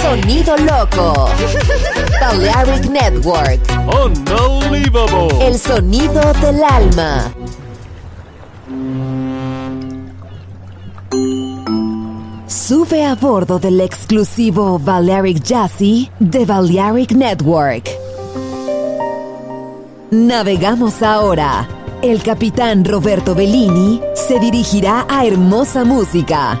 Sonido loco. Balearic Network. Unbelievable. El sonido del alma. Sube a bordo del exclusivo Balearic Jazzy de Balearic Network. Navegamos ahora. El capitán Roberto Bellini se dirigirá a hermosa música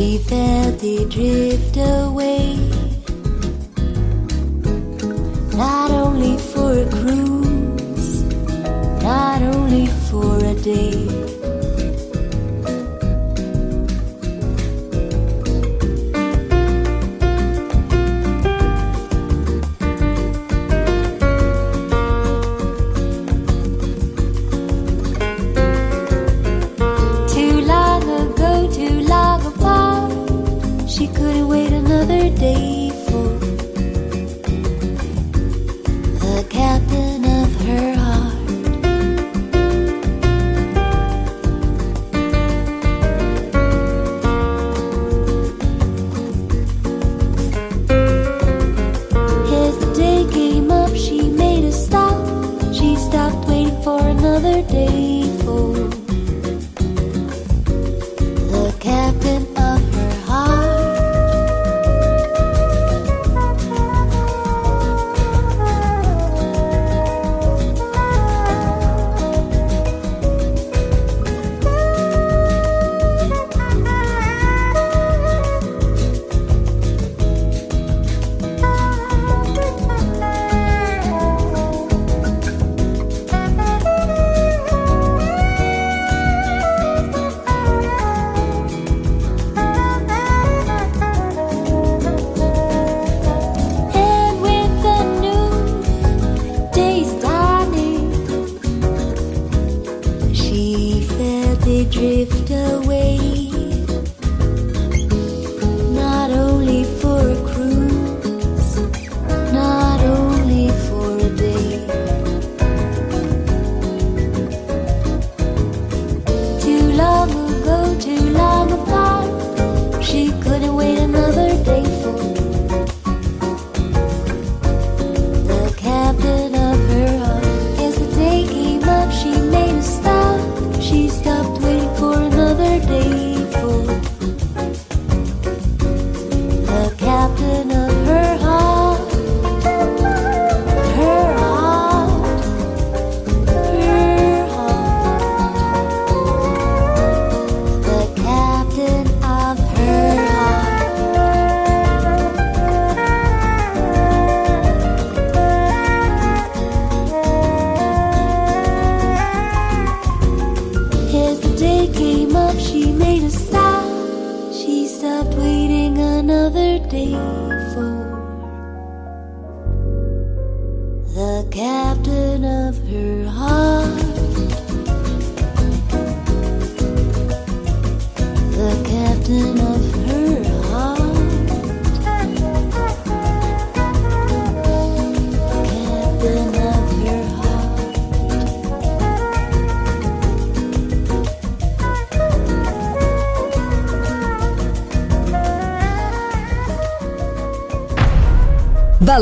She felt it drift away. Not only for a cruise, not only for a day.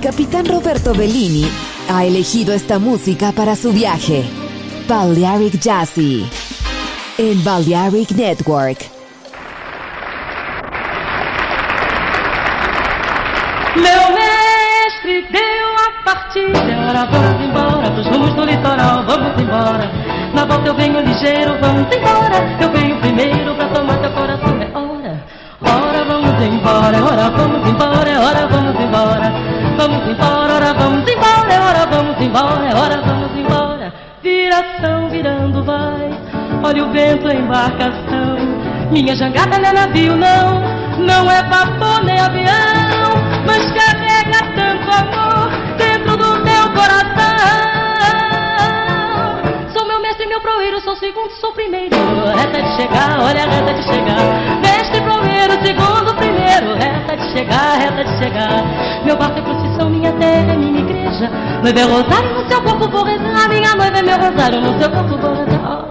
Capitán Roberto Bellini ha elegido esta música para su viaje. Balearic Jazzy. En Balearic Network. Meu mestre deu a partida. Ora, vamos embora pros rumos do litoral, vamos embora. Na volta eu venho ligeiro, vamos embora. Eu venho primeiro pra tomar teu coração. É hora, hora, vamos embora. Ora, vamos embora, hora, vamos embora. Vamos embora, ora, vamos embora. Hora, vamos embora, hora, vamos embora. Viração virando vai. Olha o vento, a embarcação. Minha jangada não é navio, não. Não é vapor nem avião. Mas carrega tanto amor dentro do teu coração. Sou meu mestre, meu proeiro, sou segundo, sou primeiro. Reta de chegar, olha a reta de chegar. Mestre, proeiro, segundo, primeiro. Reta de chegar, reta de chegar. Meu barco é procissão, Noiva é rosário no seu corpo, vou rezar. Minha noiva é meu rosário no seu corpo, vou rezar.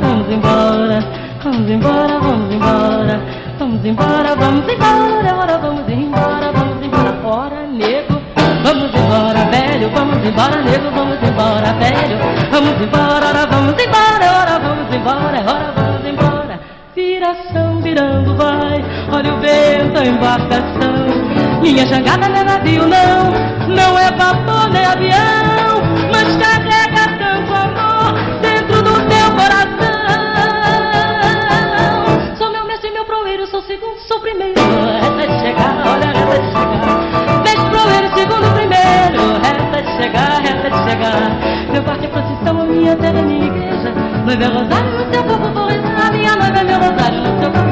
Vamos embora. Vamos embora, vamos embora. Vamos embora, vamos embora. Ora, vamos embora, vamos embora. Ora, nego. Vamos embora, velho. Vamos embora, nego. Vamos embora, velho. Vamos embora, ora, vamos embora. Ora, vamos embora, ora, vamos embora. Viração virando vai. Olha o vento, a embarcação. Minha jangada não é navio, não. Não é vapor nem avião. Mas carrega tanto amor dentro do teu coração. Sou meu mestre, meu proeiro, sou segundo, sou primeiro. Resta de chegar, olha, resta de chegar. Mestre, proeiro, segundo, primeiro. Resta de chegar, resta de chegar. Meu barco é procissão, a minha terra é minha igreja. Noiva é rosário no seu corpo, vou rezar. Minha noiva é meu rosário no seu corpo,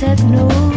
Said no.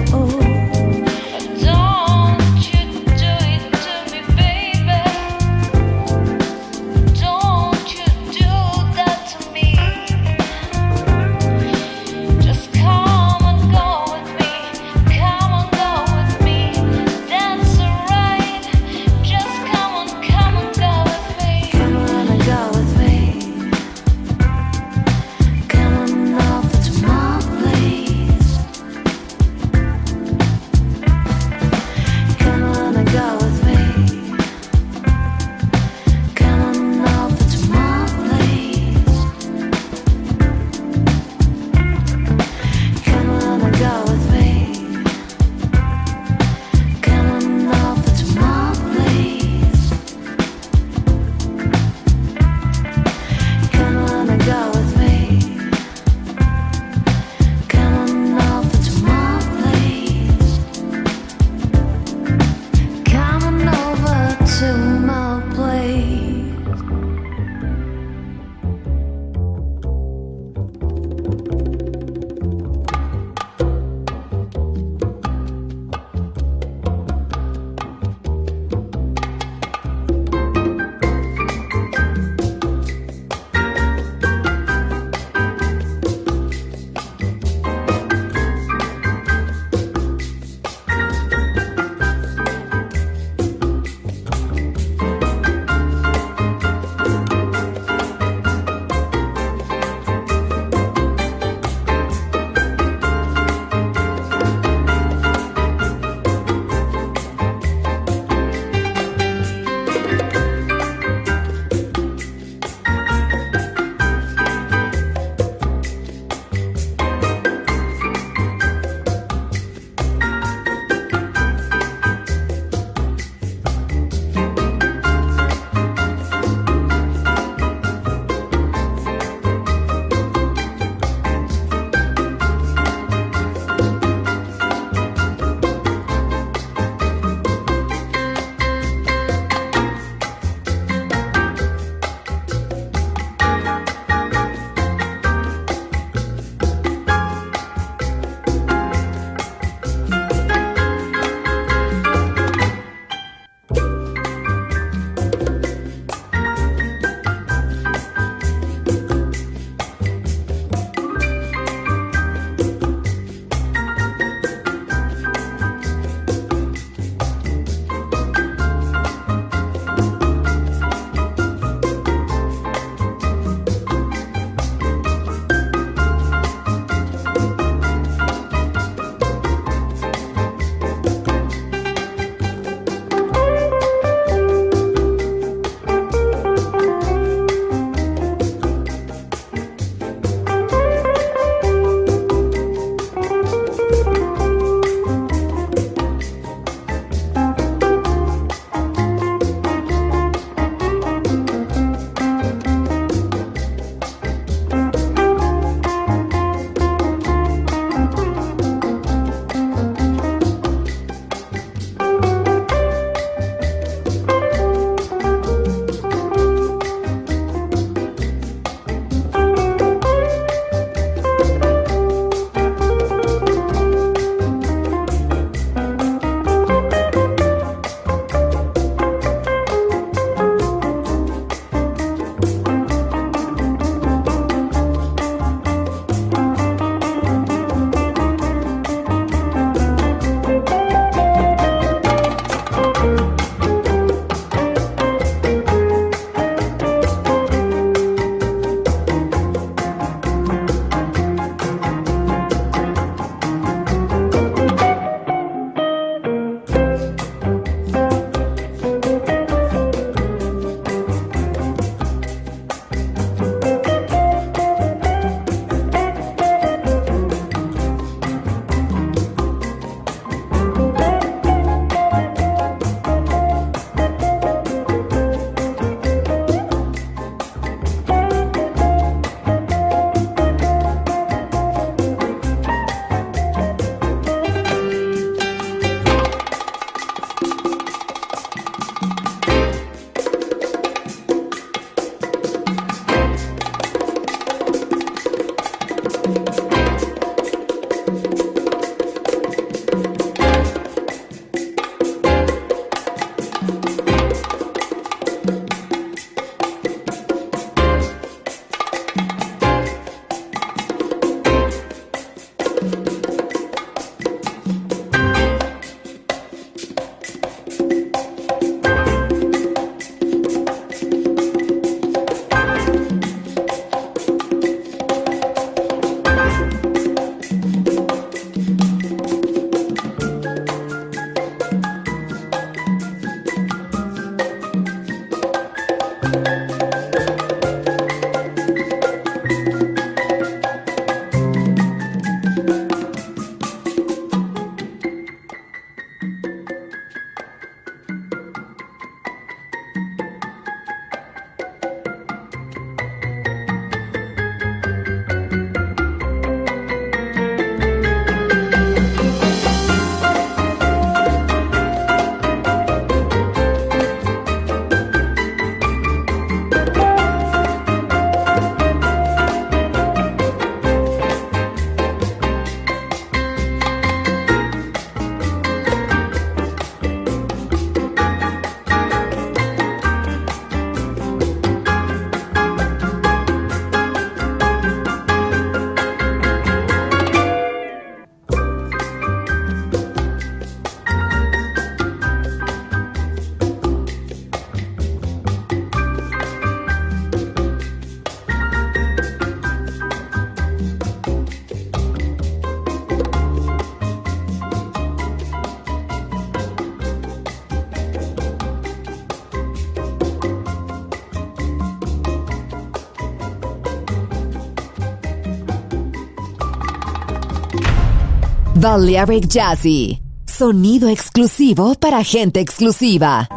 Balearic Jazzy. Sonido exclusivo para gente exclusiva.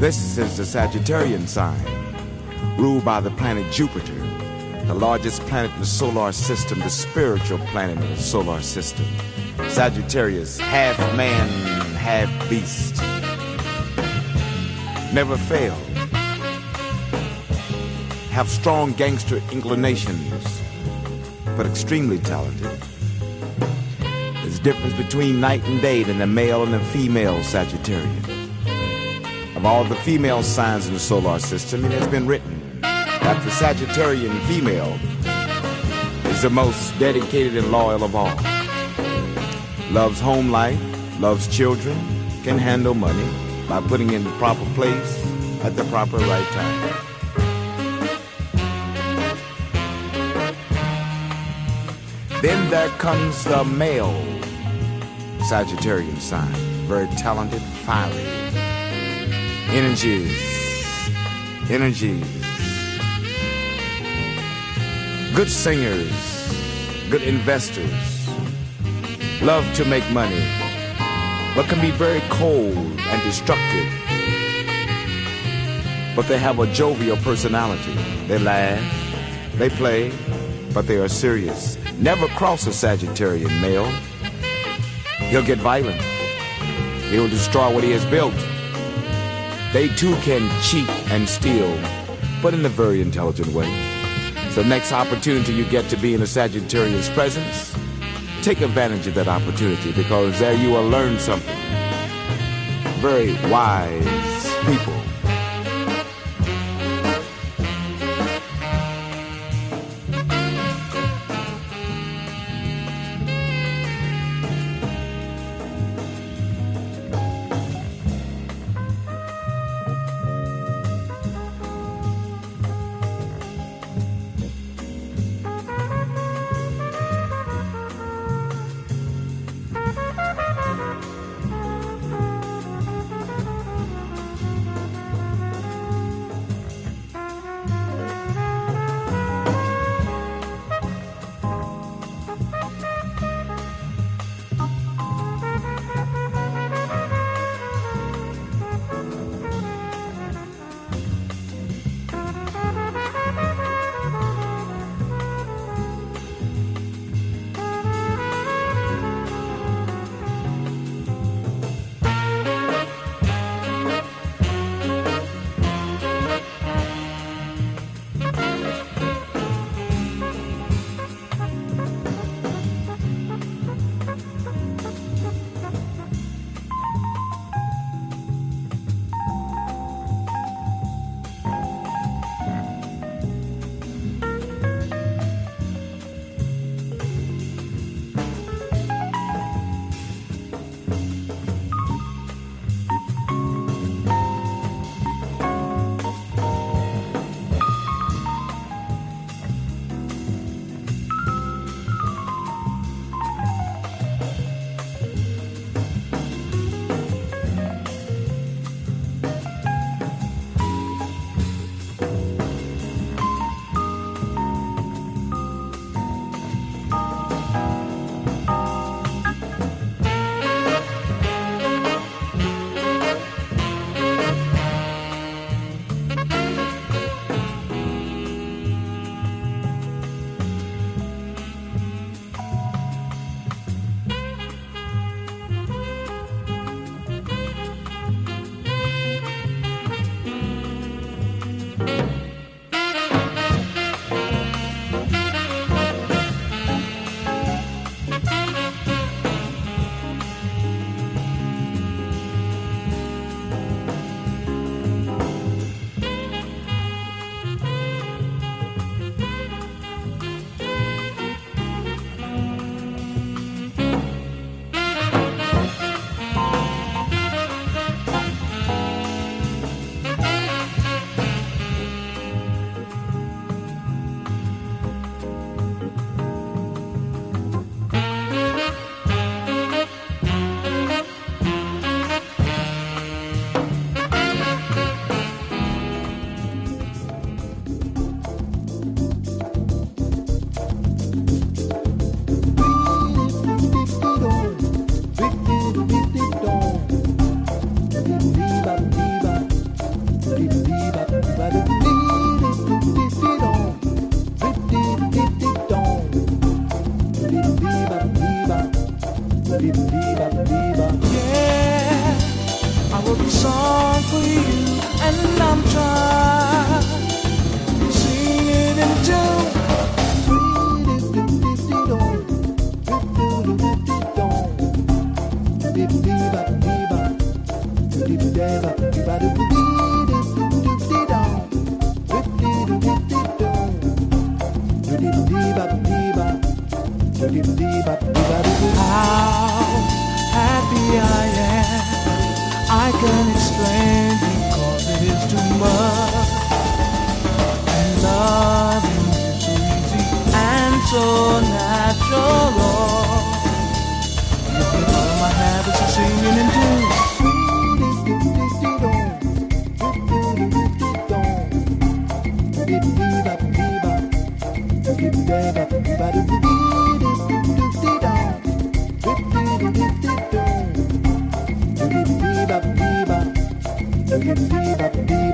This is the Sagittarian sign, ruled by the planet Jupiter, the largest planet in the solar system, the spiritual planet in the solar system. Sagittarius, half man, half beast. Never fail. Have strong gangster inclinations, but extremely talented. There's a difference between night and day than the male and the female Sagittarian. Of all the female signs in the solar system, it has been written that the Sagittarian female is the most dedicated and loyal of all. Loves home life, loves children, can handle money by putting in the proper place at the proper right time. Then there comes the male Sagittarian sign, very talented, fiery energies, energies. Good singers, good investors, love to make money, but can be very cold and destructive. But they have a jovial personality. They laugh, they play, but they are serious. Never cross a Sagittarian male. He'll get violent. He'll destroy what he has built. They too can cheat and steal, but in a very intelligent way. So next opportunity you get to be in a Sagittarius presence, take advantage of that opportunity because there you will learn something. Very wise people. Yeah, I wrote a song for you, can explain because it is too much. And loving is so easy and so natural. You can follow my habits of singing and doing. I the top of the of the top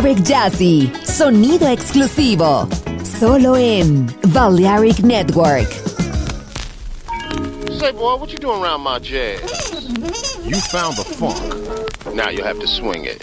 Balearic Jazzy, sonido exclusivo. Solo en Balearic Network. Say, boy, what you doing around my jazz? You found the funk. Now you have to swing it.